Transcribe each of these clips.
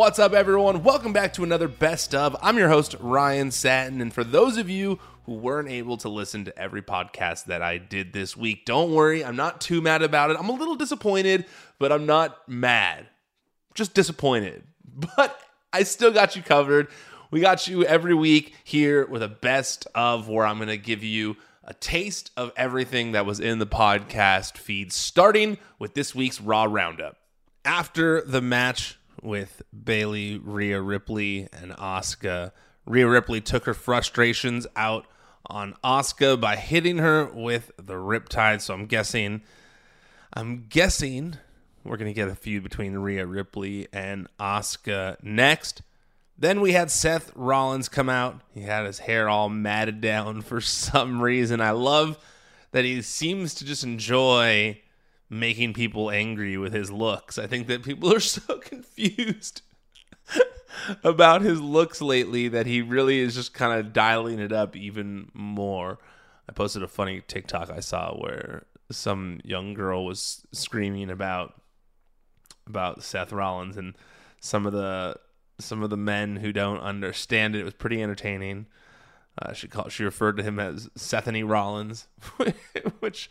What's up, everyone? Welcome back to another Best of. I'm your host, Ryan Satin. And for those of you who weren't able to listen to every podcast that I did this week, don't worry. I'm not too mad about it. I'm a little disappointed, but I'm not mad. Just disappointed. But I still got you covered. We got you every week here with a best of where I'm going to give you a taste of everything that was in the podcast feed, starting with this week's Raw Roundup. After the match with Bayley, Rhea Ripley, and Asuka, Rhea Ripley took her frustrations out on Asuka by hitting her with the Riptide. So I'm guessing, I'm guessing we're gonna get a feud between Rhea Ripley and Asuka next. Then we had Seth Rollins come out. He had his hair all matted down for some reason. I love that he seems to just enjoy making people angry with his looks. I think that people are so confused about his looks lately that he really is just kind of dialing it up even more. I posted a funny TikTok I saw where some young girl was screaming about about Seth Rollins and some of the some of the men who don't understand it. It was pretty entertaining. Uh, she called, she referred to him as Sethany Rollins, which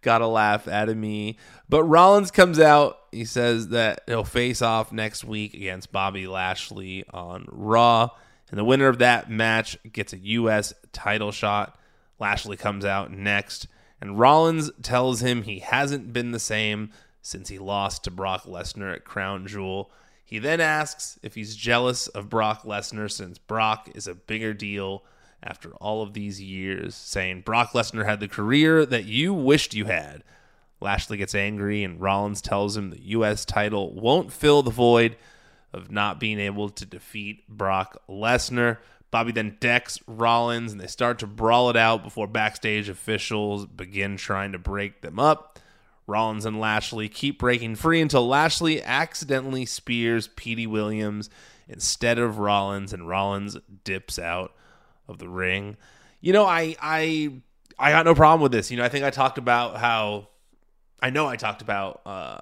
got a laugh out of me. But Rollins comes out. He says that he'll face off next week against Bobby Lashley on Raw, and the winner of that match gets a U.S. title shot. Lashley comes out next, and Rollins tells him he hasn't been the same since he lost to Brock Lesnar at Crown Jewel. He then asks if he's jealous of Brock Lesnar since Brock is a bigger deal after all of these years, saying Brock Lesnar had the career that you wished you had. Lashley gets angry, and Rollins tells him the U.S. title won't fill the void of not being able to defeat Brock Lesnar. Bobby then decks Rollins, and they start to brawl it out before backstage officials begin trying to break them up. Rollins and Lashley keep breaking free until Lashley accidentally spears Petey Williams instead of Rollins, and Rollins dips out of the ring. You know, I I I got no problem with this. You know, I think I talked about how I know I talked about uh,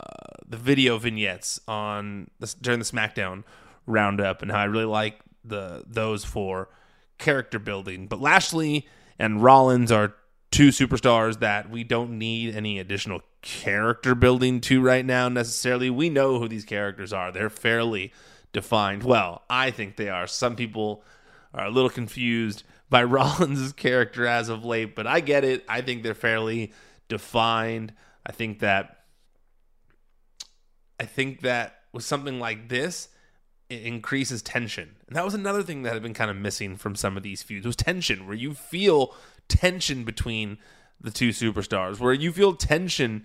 the video vignettes on the, during the SmackDown roundup and how I really like the those for character building. But Lashley and Rollins are two superstars that we don't need any additional character building to right now necessarily. We know who these characters are. They're fairly defined. Well, I think they are. Some people are a little confused by Rollins' character as of late, but I get it. I think they're fairly defined. I think that I think that with something like this, it increases tension. And that was another thing that had been kind of missing from some of these feuds was tension, where you feel tension between the two superstars, where you feel tension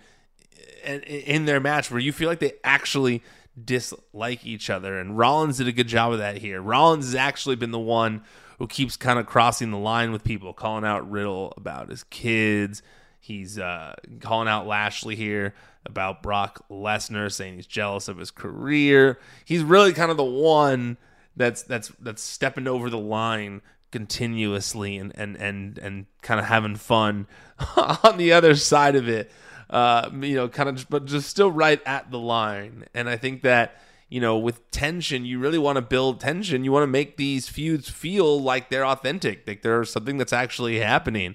in their match, where you feel like they actually dislike each other. And Rollins did a good job of that here. Rollins has actually been the one who keeps kind of crossing the line with people, calling out Riddle about his kids. He's uh, calling out Lashley here about Brock Lesnar, saying he's jealous of his career. He's really kind of the one that's that's that's stepping over the line continuously and and and and kind of having fun on the other side of it uh, you know, kind of, but just still right at the line. And I think that, you know, with tension, you really want to build tension. You want to make these feuds feel like they're authentic, like there's something that's actually happening.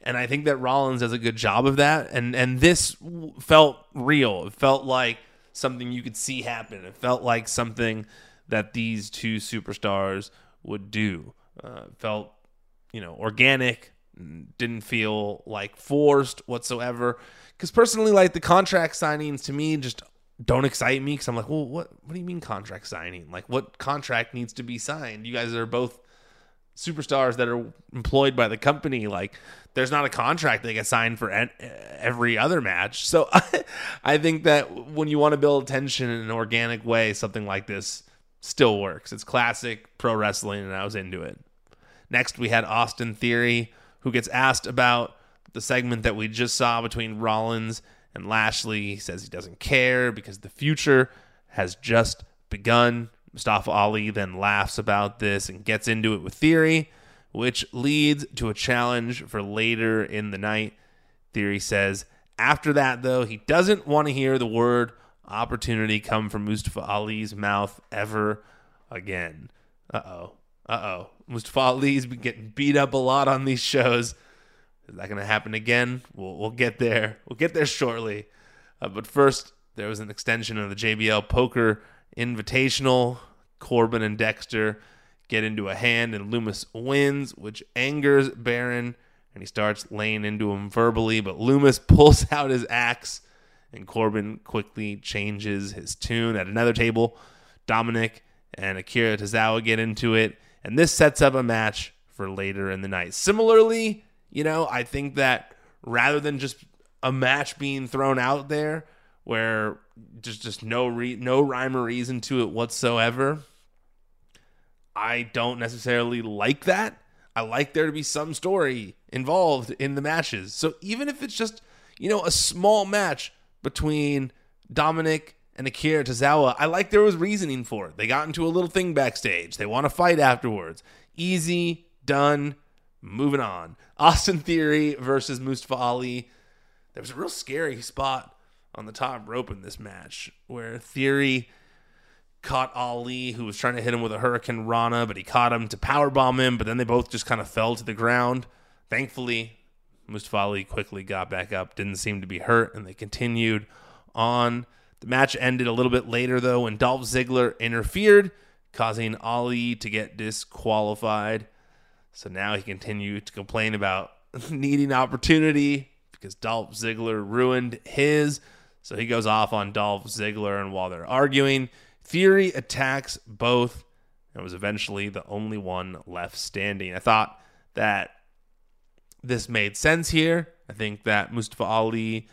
And I think that Rollins does a good job of that. And and this felt real. It felt like something you could see happen. It felt like something that these two superstars would do. Uh, felt, you know, organic. Didn't feel like forced whatsoever because personally, like the contract signings to me just don't excite me because I'm like, well, what what do you mean contract signing? Like, what contract needs to be signed? You guys are both superstars that are employed by the company. Like, there's not a contract they get signed for every other match. So I, I think that when you want to build tension in an organic way, something like this still works. It's classic pro wrestling, and I was into it. Next, we had Austin Theory, who gets asked about the segment that we just saw between Rollins and Lashley. He says he doesn't care because the future has just begun. Mustafa Ali then laughs about this and gets into it with Theory, which leads to a challenge for later in the night. Theory says, after that, though, he doesn't want to hear the word opportunity come from Mustafa Ali's mouth ever again. Uh oh. Uh oh. Mustafa Ali's been getting beat up a lot on these shows. Is that going to happen again? We'll, we'll get there. We'll get there shortly. Uh, but first, there was an extension of the JBL Poker Invitational. Corbin and Dexter get into a hand, and Lumis wins, which angers Baron, and he starts laying into him verbally. But Lumis pulls out his axe, and Corbin quickly changes his tune. At another table, Dominic and Akira Tozawa get into it, and this sets up a match for later in the night. Similarly, you know, I think that rather than just a match being thrown out there where just just no re- no rhyme or reason to it whatsoever, I don't necessarily like that. I like there to be some story involved in the matches. So even if it's just, you know, a small match between Dominic and Akira Tozawa, I like there was reasoning for it. They got into a little thing backstage. They want to fight afterwards. Easy, done, moving on. Austin Theory versus Mustafa Ali. There was a real scary spot on the top rope in this match where Theory caught Ali, who was trying to hit him with a hurricanrana, but he caught him to powerbomb him, but then they both just kind of fell to the ground. Thankfully, Mustafa Ali quickly got back up, didn't seem to be hurt, and they continued on. The match ended a little bit later, though, when Dolph Ziggler interfered, causing Ali to get disqualified. So now he continued to complain about needing opportunity because Dolph Ziggler ruined his. So he goes off on Dolph Ziggler, and while they're arguing, Theory attacks both and was eventually the only one left standing. I thought that this made sense here. I think that Mustafa Ali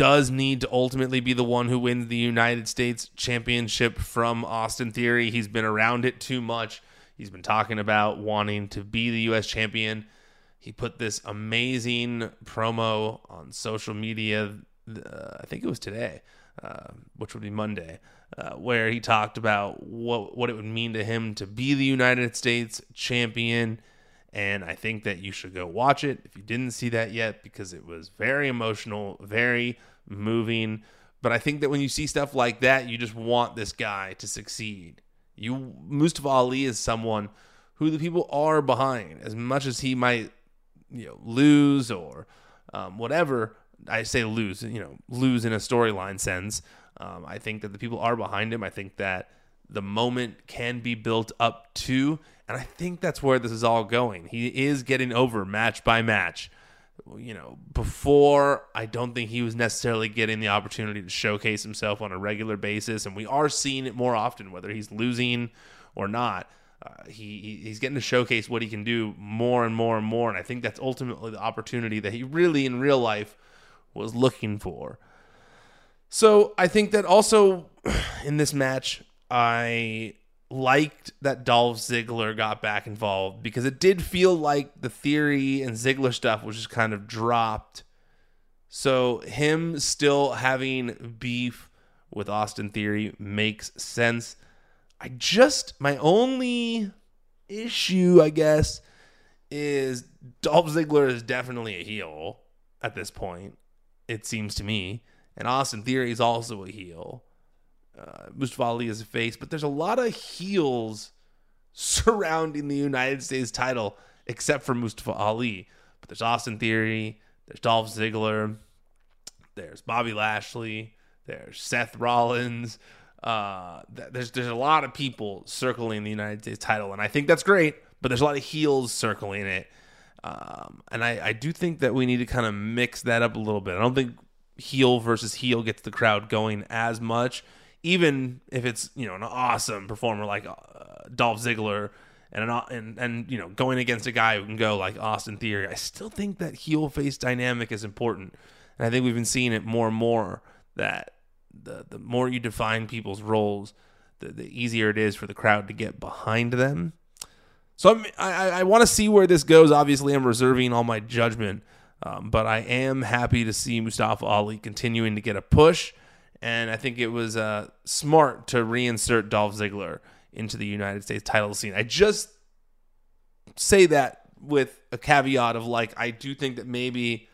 does need to ultimately be the one who wins the United States Championship from Austin Theory. He's been around it too much. He's been talking about wanting to be the U.S. champion. He put this amazing promo on social media. Uh, I think it was today, uh, which would be Monday, uh, where he talked about what what it would mean to him to be the United States champion. And I think that you should go watch it if you didn't see that yet because it was very emotional, very moving. But I think that when you see stuff like that, you just want this guy to succeed. You Mustafa Ali is someone who the people are behind, as much as he might, you know, lose or um, whatever. I say lose, you know, lose in a storyline sense. Um, I think that the people are behind him. I think that the moment can be built up to, and I think that's where this is all going. He is getting over match by match you know, before I don't think he was necessarily getting the opportunity to showcase himself on a regular basis, and we are seeing it more often, whether he's losing or not. Uh, he he's getting to showcase what he can do more and more and more, and I think that's ultimately the opportunity that he really in real life was looking for. So I think that also in this match, I liked that Dolph Ziggler got back involved because it did feel like the theory and Ziggler stuff was just kind of dropped. So him still having beef with Austin Theory makes sense. I just my only issue, I guess, is Dolph Ziggler is definitely a heel at this point. It seems to me, and Austin Theory is also a heel uh, Mustafa Ali is a face, but there's a lot of heels surrounding the United States title, except for Mustafa Ali. But there's Austin Theory, there's Dolph Ziggler, there's Bobby Lashley, there's Seth Rollins. Uh, there's there's a lot of people circling the United States title, and I think that's great. But there's a lot of heels circling it, um, and I, I do think that we need to kind of mix that up a little bit. I don't think heel versus heel gets the crowd going as much even if it's you know an awesome performer like uh, Dolph Ziggler and an, and and you know going against a guy who can go like Austin Theory, I still think that heel face dynamic is important, and I think we've been seeing it more and more that the the more you define people's roles, the the easier it is for the crowd to get behind them. So I'm, i I want to see where this goes. Obviously, I'm reserving all my judgment, um, but I am happy to see Mustafa Ali continuing to get a push and I think it was uh, smart to reinsert Dolph Ziggler into the United States title scene. I just say that with a caveat of like I do think that maybe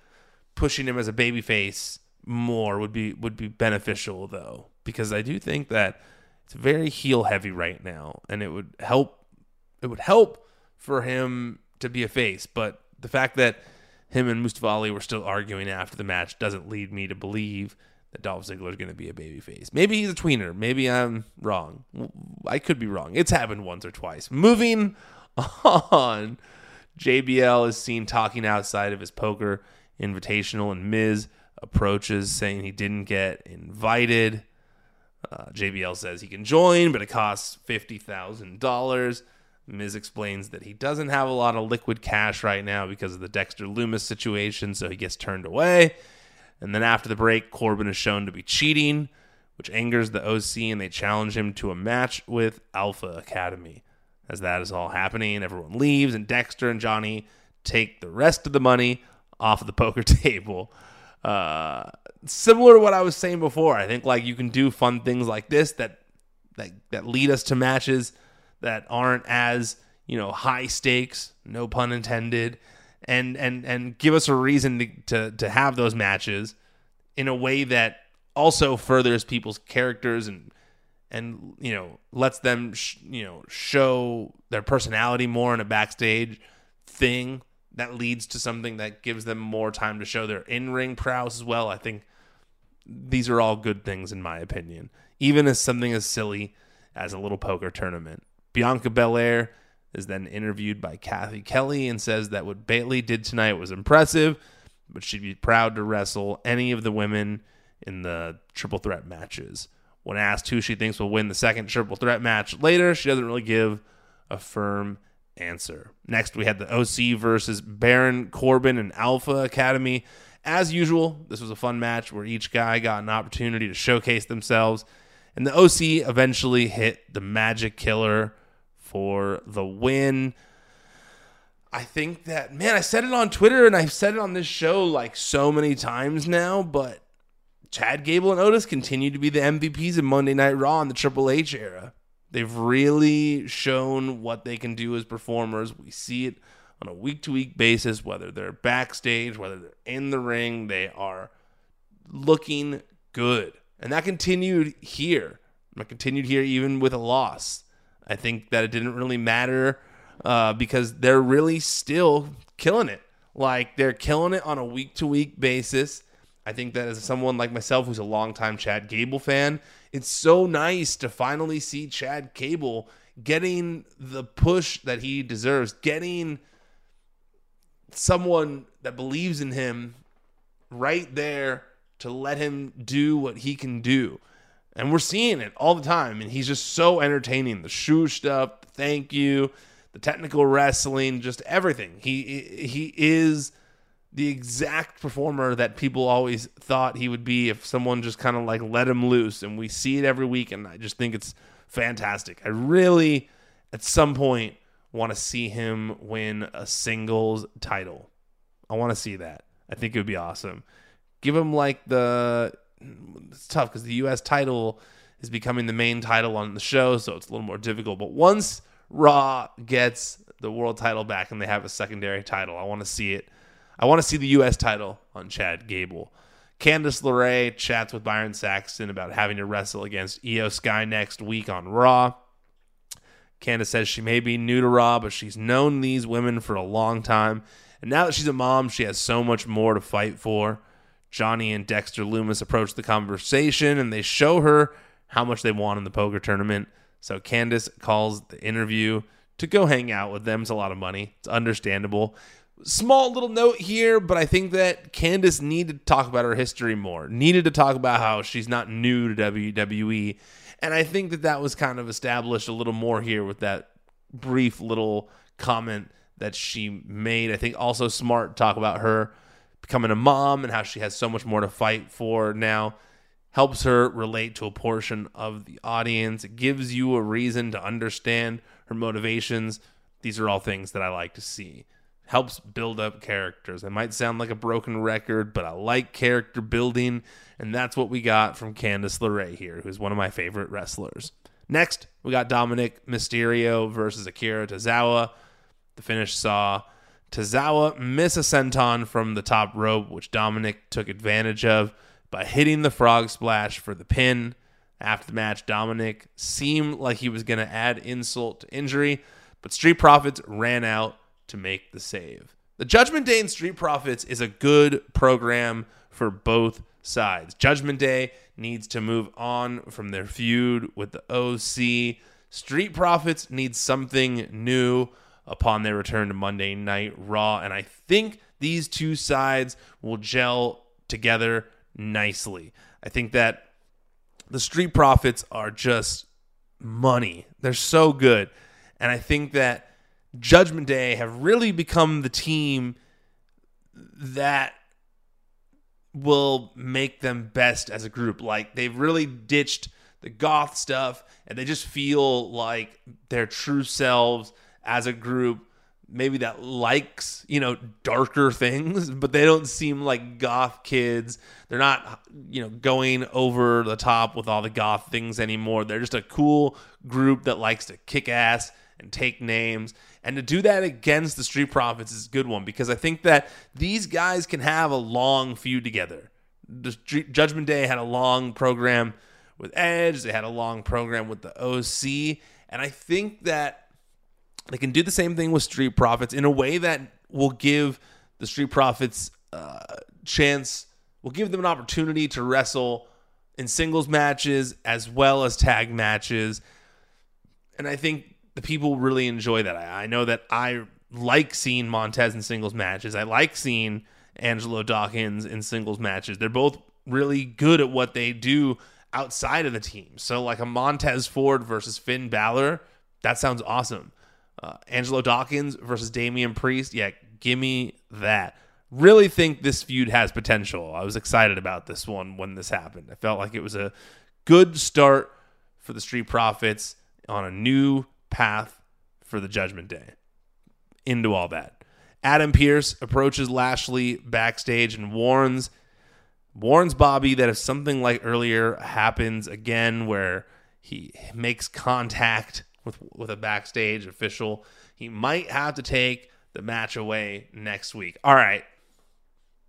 pushing him as a babyface more would be would be beneficial though, because I do think that it's very heel heavy right now, and it would help. It would help for him to be a face, but the fact that him and Mustafa Ali were still arguing after the match doesn't lead me to believe that Dolph Ziggler is going to be a babyface. Maybe he's a tweener. Maybe I'm wrong. I could be wrong. It's happened once or twice. Moving on, JBL is seen talking outside of his poker invitational, and Miz approaches saying he didn't get invited. Uh, JBL says he can join, but it costs $50,000. Miz explains that he doesn't have a lot of liquid cash right now because of the Dexter Lumis situation, so he gets turned away. And then after the break, Corbin is shown to be cheating, which angers the OC, and they challenge him to a match with Alpha Academy. As that is all happening, everyone leaves, and Dexter and Johnny take the rest of the money off of the poker table. Uh, similar to what I was saying before, I think like you can do fun things like this that that that lead us to matches that aren't as you know high stakes, no pun intended, and and and give us a reason to to, to have those matches in a way that also furthers people's characters and and you know lets them sh- you know show their personality more in a backstage thing that leads to something that gives them more time to show their in-ring prowess as well. I think these are all good things in my opinion. Even as something as silly as a little poker tournament. Bianca belair is then interviewed by Cathy Kelly and says that what Bayley did tonight was impressive, but she'd be proud to wrestle any of the women in the triple threat matches. When asked who she thinks will win the second triple threat match later, she doesn't really give a firm answer. Next, we had the OC versus Baron Corbin and Alpha Academy. As usual, this was a fun match where each guy got an opportunity to showcase themselves, and the OC eventually hit the Magic Killer for the win. I think that, man, I said it on Twitter and I've said it on this show like so many times now, but Chad Gable and Otis continue to be the MVPs of Monday Night Raw in the Triple H era. They've really shown what they can do as performers. We see it on a week to week basis, whether they're backstage, whether they're in the ring, they are looking good. And that continued here. That continued here even with a loss. I think that it didn't really matter uh, because they're really still killing it. Like they're killing it on a week to week basis. I think that as someone like myself who's a longtime Chad Gable fan, it's so nice to finally see Chad Gable getting the push that he deserves, getting someone that believes in him right there to let him do what he can do. And we're seeing it all the time. And he's just so entertaining. The shoe stuff, the thank you, the technical wrestling, just everything. He he is the exact performer that people always thought he would be if someone just kind of like let him loose. And we see it every week. And I just think it's fantastic. I really, at some point, want to see him win a singles title. I want to see that. I think it would be awesome. Give him like the it's tough because the U.S. title is becoming the main title on the show, so it's a little more difficult. But once Raw gets the world title back and they have a secondary title, I want to see it. I want to see the U.S. title on Chad Gable. Candice LeRae chats with Byron Saxton about having to wrestle against Iyo Sky next week on Raw. Candice says she may be new to Raw, but she's known these women for a long time. And now that she's a mom, she has so much more to fight for. Johnny and Dexter Lumis approach the conversation and they show her how much they want in the poker tournament. So Candice calls the interview to go hang out with them. It's a lot of money. It's understandable. Small little note here, but I think that Candice needed to talk about her history more. Needed to talk about how she's not new to WWE. And I think that that was kind of established a little more here with that brief little comment that she made. I think also smart talk about her becoming a mom and how she has so much more to fight for now helps her relate to a portion of the audience. It gives you a reason to understand her motivations. These are all things that I like to see. Helps build up characters. It might sound like a broken record, but I like character building, and that's what we got from Candice LeRae here, who's one of my favorite wrestlers. Next, we got Dominic Mysterio versus Akira Tozawa. The finish saw Tozawa miss a senton from the top rope, which Dominic took advantage of. by hitting the frog splash for the pin. After the match, Dominic seemed like he was going to add insult to injury, but Street Profits ran out to make the save. The Judgment Day and Street Profits is a good program for both sides. Judgment Day needs to move on from their feud with the OC. Street Profits needs something new upon their return to Monday Night Raw, and I think these two sides will gel together nicely. I think that the Street Profits are just money. They're so good. And I think that Judgment Day have really become the team that will make them best as a group. Like they've really ditched the goth stuff and they just feel like their true selves as a group maybe that likes you know darker things but they don't seem like goth kids. They're not you know going over the top with all the goth things anymore. They're just a cool group that likes to kick ass and take names. And to do that against the street profits is a good one because i think that these guys can have a long feud together. The Street, judgment day had a long program with edge. They had a long program with the oc and i think that they can do the same thing with Street Profits in a way that will give the Street Profits uh, chance, will give them an opportunity to wrestle in singles matches as well as tag matches. And I think the people really enjoy that. I know that I like seeing Montez in singles matches. I like seeing Angelo Dawkins in singles matches. They're both really good at what they do outside of the team. So, like a Montez Ford versus Finn Balor, that sounds awesome. Uh, Angelo Dawkins versus Damian Priest. Yeah, give me that. Really think this feud has potential. I was excited about this one when this happened. I felt like it was a good start for the Street Profits on a new path for the Judgment Day. Into all that. Adam Pearce approaches Lashley backstage and warns warns Bobby that if something like earlier happens again where he makes contact with with a backstage official. He might have to take the match away next week. All right.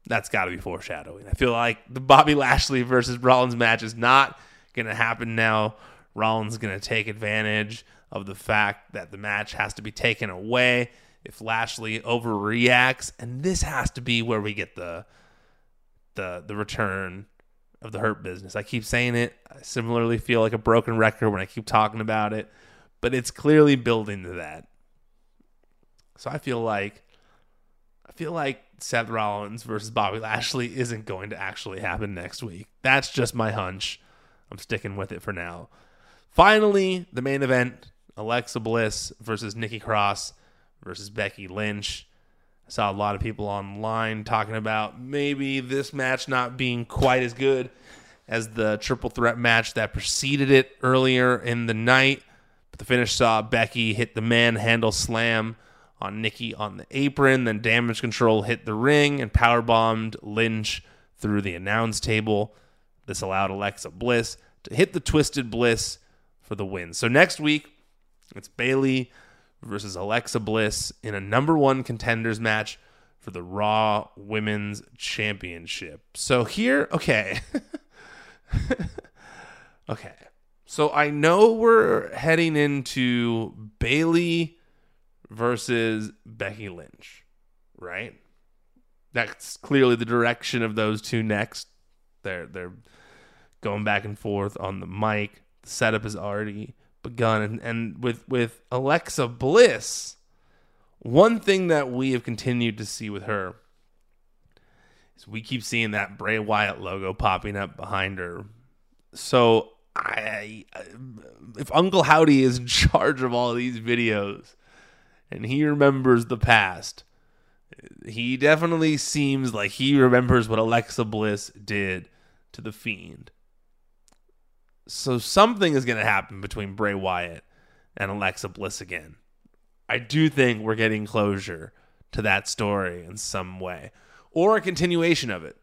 That's got to be foreshadowing. I feel like the Bobby Lashley versus Rollins match is not going to happen now. Rollins is going to take advantage of the fact that the match has to be taken away if Lashley overreacts, and this has to be where we get the the the return of the hurt business. I keep saying it. I similarly feel like a broken record when I keep talking about it but it's clearly building to that. So I feel like I feel like Seth Rollins versus Bobby Lashley isn't going to actually happen next week. That's just my hunch. I'm sticking with it for now. Finally, the main event, Alexa Bliss versus Nikki Cross versus Becky Lynch. I saw a lot of people online talking about maybe this match not being quite as good as the triple threat match that preceded it earlier in the night. But the finish saw Becky hit the manhandle slam on Nikki on the apron, then damage control hit the ring and power bombed Lynch through the announce table. This allowed Alexa Bliss to hit the Twisted Bliss for the win. So next week, it's Bayley versus Alexa Bliss in a number one contenders match for the Raw Women's Championship. So here, okay. okay. So I know we're heading into Bayley versus Becky Lynch, right? That's clearly the direction of those two next. They're they're going back and forth on the mic. The setup has already begun, and, and with with Alexa Bliss, one thing that we have continued to see with her is we keep seeing that Bray Wyatt logo popping up behind her. So I, if Uncle Howdy is in charge of all these videos and he remembers the past, he definitely seems like he remembers what Alexa Bliss did to the Fiend. So something is going to happen between Bray Wyatt and Alexa Bliss again. I do think we're getting closure to that story in some way or a continuation of it.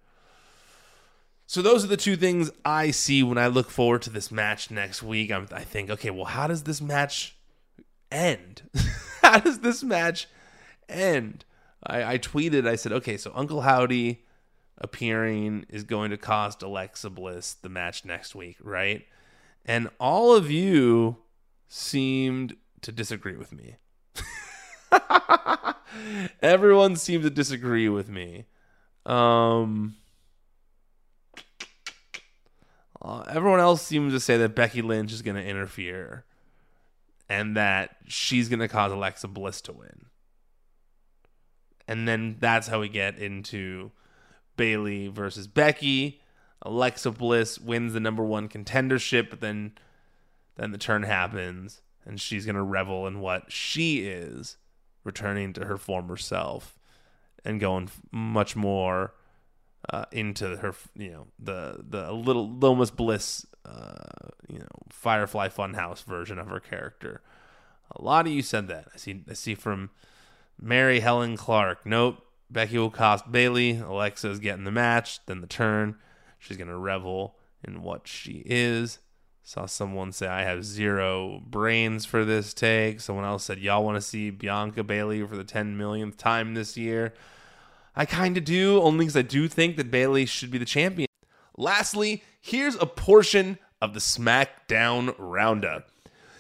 So those are the two things I see when I look forward to this match next week. I'm, i think, okay, well, how does this match end? how does this match end? I, I tweeted, I said, okay, so Uncle Howdy appearing is going to cost Alexa Bliss the match next week, right? And all of you seemed to disagree with me. Everyone seemed to disagree with me. Um, uh, everyone else seems to say that Becky Lynch is going to interfere and that she's going to cause Alexa Bliss to win. And then that's how we get into Bayley versus Becky. Alexa Bliss wins the number one contendership, but then then the turn happens and she's going to revel in what she is, returning to her former self and going much more uh, into her, you know, the the little Lomas Bliss, uh, you know, Firefly Funhouse version of her character. A lot of you said that. I see. I see from Mary Helen Clark. Nope. Becky will cost Bayley. Alexa's getting the match. Then the turn. She's gonna revel in what she is. Saw someone say I have zero brains for this take. Someone else said y'all want to see Bianca Bayley for the 10 millionth time this year. I kind of do, only because I do think that Bayley should be the champion. Lastly, here's a portion of the SmackDown Roundup.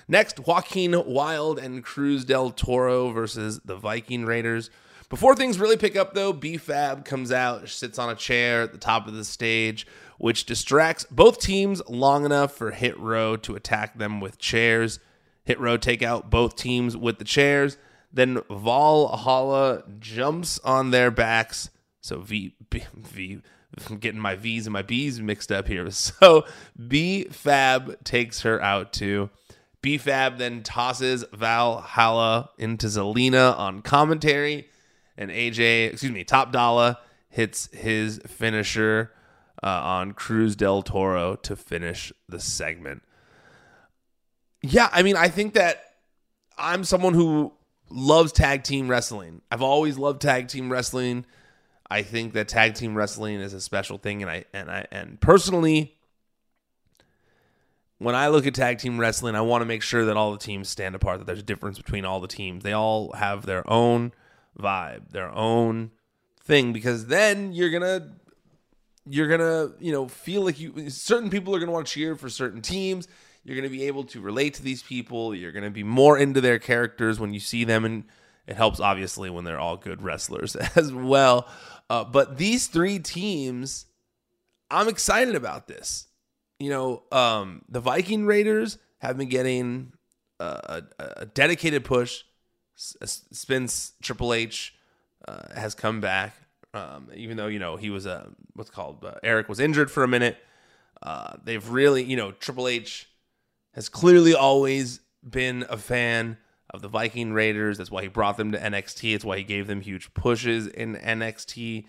Next, Joaquin Wilde and Cruz del Toro versus the Viking Raiders. Before things really pick up, though, B Fab comes out, sits on a chair at the top of the stage, which distracts both teams long enough for Hit Row to attack them with chairs. Hit Row take out both teams with the chairs. Then Valhalla jumps on their backs. So V, B, V, I'm getting my V's and my B's mixed up here. So B Fab takes her out too. B Fab then tosses Valhalla into Zelina on commentary, and AJ, excuse me, Top Dollar hits his finisher uh, on Cruz del Toro to finish the segment. Yeah, I mean, I think that I'm someone who loves tag team wrestling. I've always loved tag team wrestling. I think that tag team wrestling is a special thing, and I and I and personally, when I look at tag team wrestling, I want to make sure that all the teams stand apart. That there's a difference between all the teams. They all have their own vibe, their own thing, because then you're gonna you're gonna you know feel like you certain people are gonna want to cheer for certain teams you're going to be able to relate to these people. You're going to be more into their characters when you see them, and it helps obviously when they're all good wrestlers as well. Uh, but these three teams, I'm excited about this. You know, um, the Viking Raiders have been getting a, a, a dedicated push since Triple H uh, has come back. Um, even though you know he was a uh, what's called uh, Erik was injured for a minute. Uh, they've really, you know, Triple H has clearly always been a fan of the Viking Raiders. That's why he brought them to NXT. It's why he gave them huge pushes in NXT.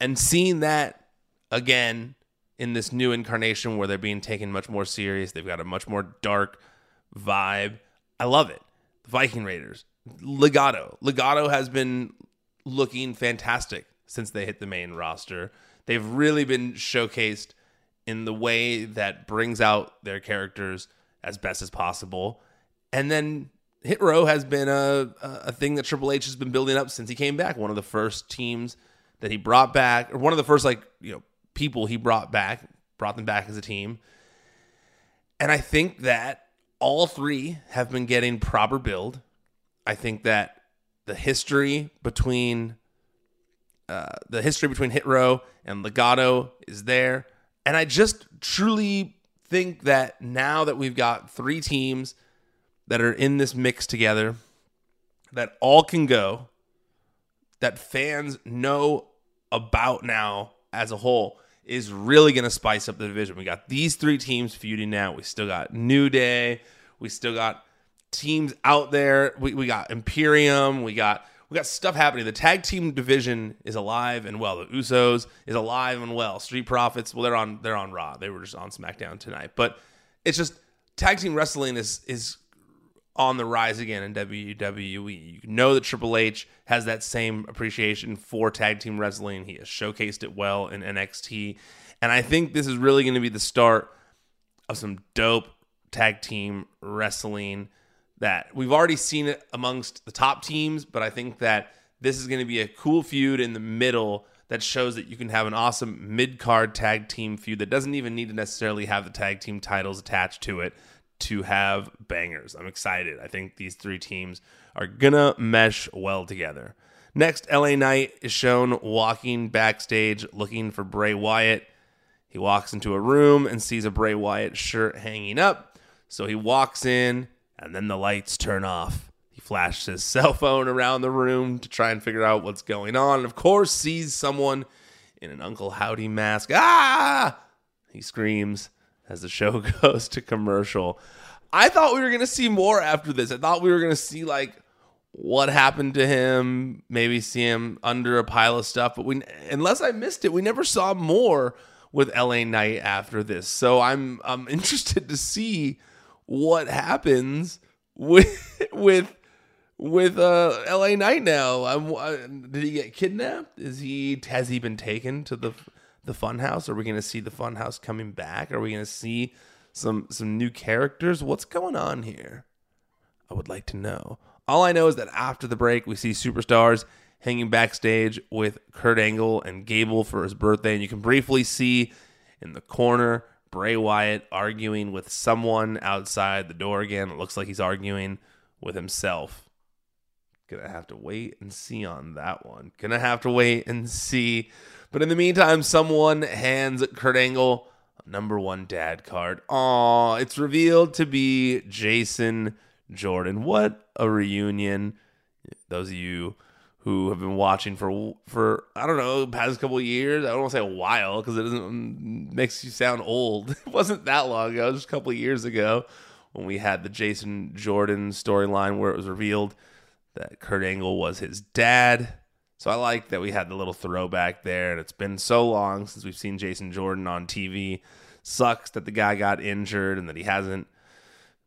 And seeing that again in this new incarnation where they're being taken much more serious, they've got a much more dark vibe. I love it. The Viking Raiders. Legado. Legado has been looking fantastic since they hit the main roster. They've really been showcased in the way that brings out their characters as best as possible. And then Hit Row has been a a thing that Triple H has been building up since he came back. One of the first teams that he brought back, or one of the first like you know people he brought back, brought them back as a team. And I think that all three have been getting proper build. I think that the history between uh, the history between Hit Row and Legado is there, and I just truly think that now that we've got three teams that are in this mix together, that all can go, that fans know about now as a whole, is really going to spice up the division. We got these three teams feuding now. We still got New Day. We still got teams out there. We, we got Imperium. We got we got stuff happening. The tag team division is alive and well. The Usos is alive and well. Street Profits, well, they're on they're on Raw. They were just on SmackDown tonight. But it's just tag team wrestling is is on the rise again in WWE. You know that Triple H has that same appreciation for tag team wrestling. He has showcased it well in NXT. And I think this is really going to be the start of some dope tag team wrestling that we've already seen it amongst the top teams, but I think that this is going to be a cool feud in the middle that shows that you can have an awesome mid card tag team feud that doesn't even need to necessarily have the tag team titles attached to it to have bangers. I'm excited. I think these three teams are gonna mesh well together. Next, LA Knight is shown walking backstage looking for Bray Wyatt. He walks into a room and sees a Bray Wyatt shirt hanging up. So he walks in, and then the lights turn off. He flashes his cell phone around the room to try and figure out what's going on. And of course, sees someone in an Uncle Howdy mask. Ah! He screams as the show goes to commercial. I thought we were going to see more after this. I thought we were going to see like what happened to him, maybe see him under a pile of stuff, but we unless I missed it, we never saw more with LA Knight after this. So I'm I'm interested to see what happens with with with uh LA Knight now. I'm, uh, did he get kidnapped? Is he has he been taken to the the funhouse? Are we going to see the funhouse coming back? Are we going to see some some new characters? What's going on here? I would like to know. All I know is that after the break, we see superstars hanging backstage with Kurt Angle and Gable for his birthday. And you can briefly see in the corner Bray Wyatt arguing with someone outside the door again. It looks like he's arguing with himself. Gonna have to wait and see on that one. Gonna have to wait and see. But in the meantime, someone hands Kurt Angle number one dad card. Aw, it's revealed to be Jason Jordan. What a reunion. Those of you who have been watching for for I don't know past couple years. I don't want to say a while because it doesn't mm, makes you sound old. It wasn't that long ago, just a couple years ago when we had the Jason Jordan storyline where it was revealed that Kurt Angle was his dad. So I like that we had the little throwback there, and it's been so long since we've seen Jason Jordan on TV. Sucks that the guy got injured and that he hasn't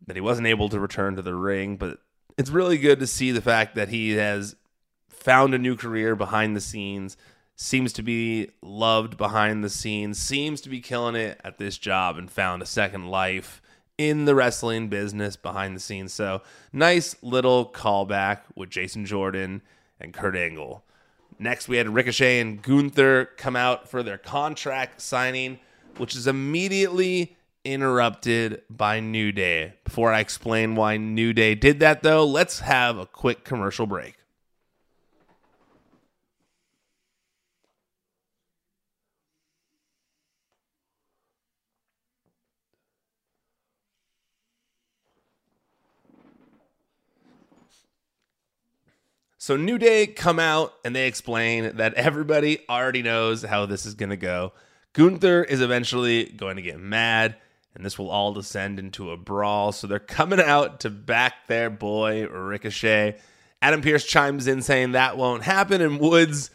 that he wasn't able to return to the ring, but it's really good to see the fact that he has found a new career behind the scenes, seems to be loved behind the scenes, seems to be killing it at this job, and found a second life in the wrestling business behind the scenes. So, nice little callback with Jason Jordan and Kurt Angle. Next, we had Ricochet and Gunther come out for their contract signing, which is immediately interrupted by New Day. Before I explain why New Day did that, though, let's have a quick commercial break. So New Day come out and they explain that everybody already knows how this is going to go. Gunther is eventually going to get mad and this will all descend into a brawl. So they're coming out to back their boy Ricochet. Adam Pearce chimes in saying that won't happen, and Woods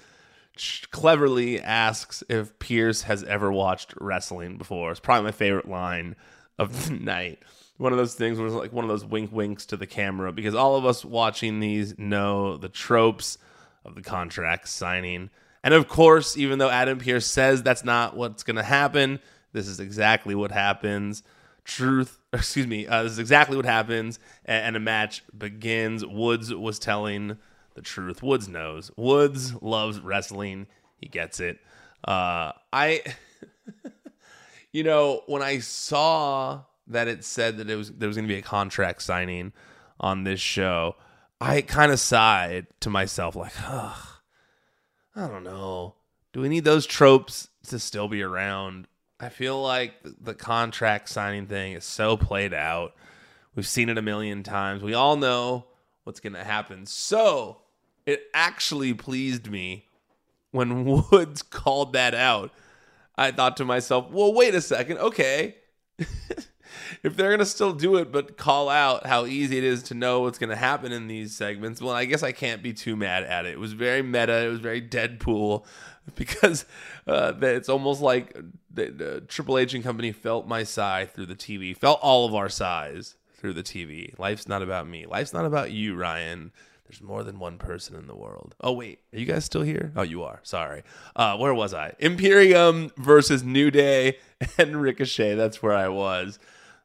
cleverly asks if Pearce has ever watched wrestling before. It's probably my favorite line of the night. One of those things was like one of those wink winks to the camera because all of us watching these know the tropes of the contract signing. And of course, even though Adam Pearce says that's not what's going to happen, this is exactly what happens. Truth, excuse me, uh, this is exactly what happens, and, and a match begins. Woods was telling the truth. Woods knows. Woods loves wrestling. He gets it. Uh, I, you know, when I saw that it said that it was there was going to be a contract signing on this show, I kind of sighed to myself, like, ugh, I don't know. Do we need those tropes to still be around? I feel like the contract signing thing is so played out. We've seen it a million times. We all know what's going to happen. So it actually pleased me when Woods called that out. I thought to myself, well, wait a second. Okay. if they're to still do it, but call out how easy it is to know what's to happen in these segments, well, I guess I can't be too mad at it. It was very meta. It was very Deadpool because uh, it's almost like the, the Triple H and company felt my sigh through the TV, felt all of our sighs through the TV. Life's not about me. Life's not about you, Ryan. There's more than one person in the world. Oh wait, are you guys still here? Oh, you are. Sorry. Uh, where was I? Imperium versus New Day and Ricochet. That's where I was.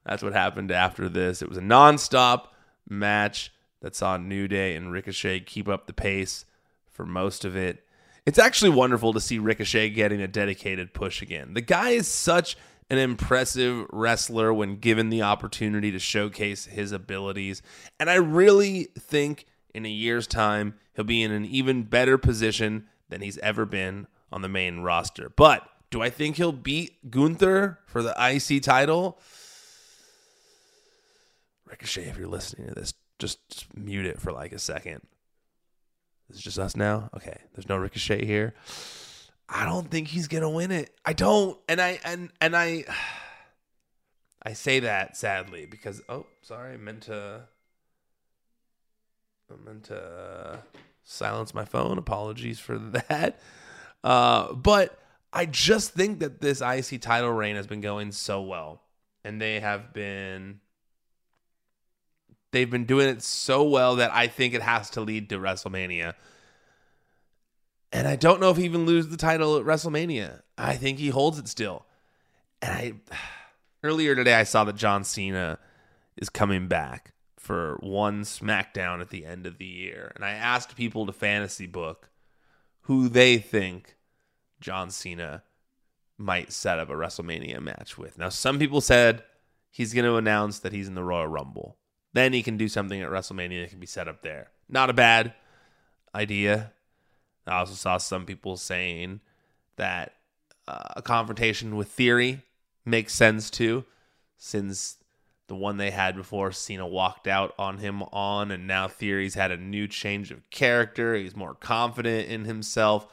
That's what happened after this. It was a nonstop match that saw New Day and Ricochet keep up the pace for most of it It's actually wonderful to see Ricochet getting a dedicated push again. The guy is such an impressive wrestler when given the opportunity to showcase his abilities. And I really think in a year's time, he'll be in an even better position than he's ever been on the main roster. But do I think he'll beat Gunther for the IC title? Ricochet, if you're listening to this, just, just mute it for like a second. It's just us now? Okay. There's no Ricochet here. I don't think he's gonna win it. I don't. And I and and I I say that sadly because oh sorry, I meant to I meant to silence my phone. Apologies for that. Uh, but I just think that this IC title reign has been going so well. And they have been they've been doing it so well that I think it has to lead to WrestleMania. And I don't know if he even loses the title at WrestleMania. I think he holds it still. And I earlier today I saw that John Cena is coming back for one SmackDown at the end of the year. And I asked people to fantasy book who they think John Cena might set up a WrestleMania match with. Now, some people said he's going to announce that he's in the Royal Rumble. Then he can do something at WrestleMania that can be set up there. Not a bad idea. I also saw some people saying that uh, a confrontation with Theory makes sense too, since the one they had before Cena walked out on him on, and now Theory's had a new change of character. He's more confident in himself.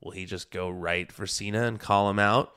Will he just go right for Cena and call him out?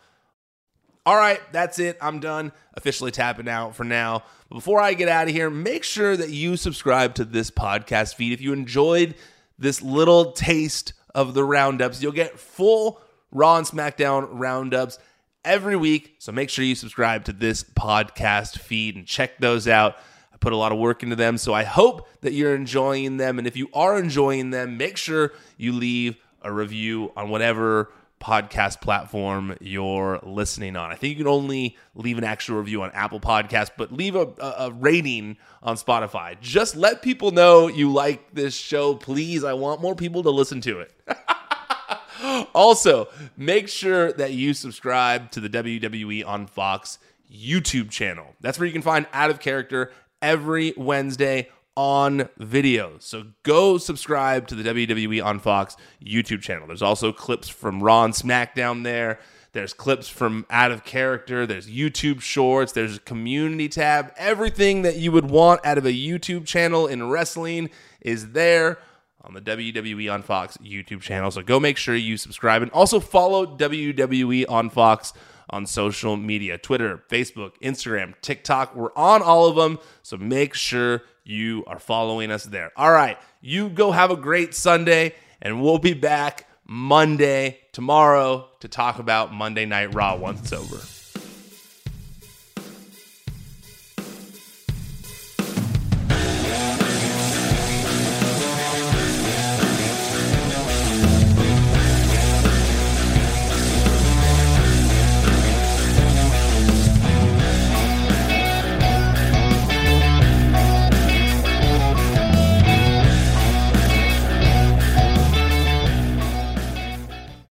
All right, that's it. I'm done officially tapping out for now. But before I get out of here, make sure that you subscribe to this podcast feed. If you enjoyed this little taste of the roundups. You'll get full Raw and SmackDown roundups every week. So make sure you subscribe to this podcast feed and check those out. I put a lot of work into them. So I hope that you're enjoying them. And if you are enjoying them, make sure you leave a review on whatever podcast platform you're listening on. I think you can only leave an actual review on Apple Podcasts, but leave a, a, a, rating on Spotify. Just let people know you like this show, please. I want more people to listen to it. also, make sure that you subscribe to the WWE on Fox YouTube channel. That's where you can find Out of Character every Wednesday on video. So go subscribe to the WWE on Fox YouTube channel. There's also clips from Raw and SmackDown there. There's clips from Out of Character. There's YouTube Shorts. There's a community tab. Everything that you would want out of a YouTube channel in wrestling is there on the WWE on Fox YouTube channel. So go make sure you subscribe and also follow WWE on Fox on social media Twitter, Facebook, Instagram, TikTok. We're on all of them. So make sure you are following us there. All right, you go have a great Sunday, and we'll be back Monday, tomorrow, to talk about Monday Night Raw once it's over.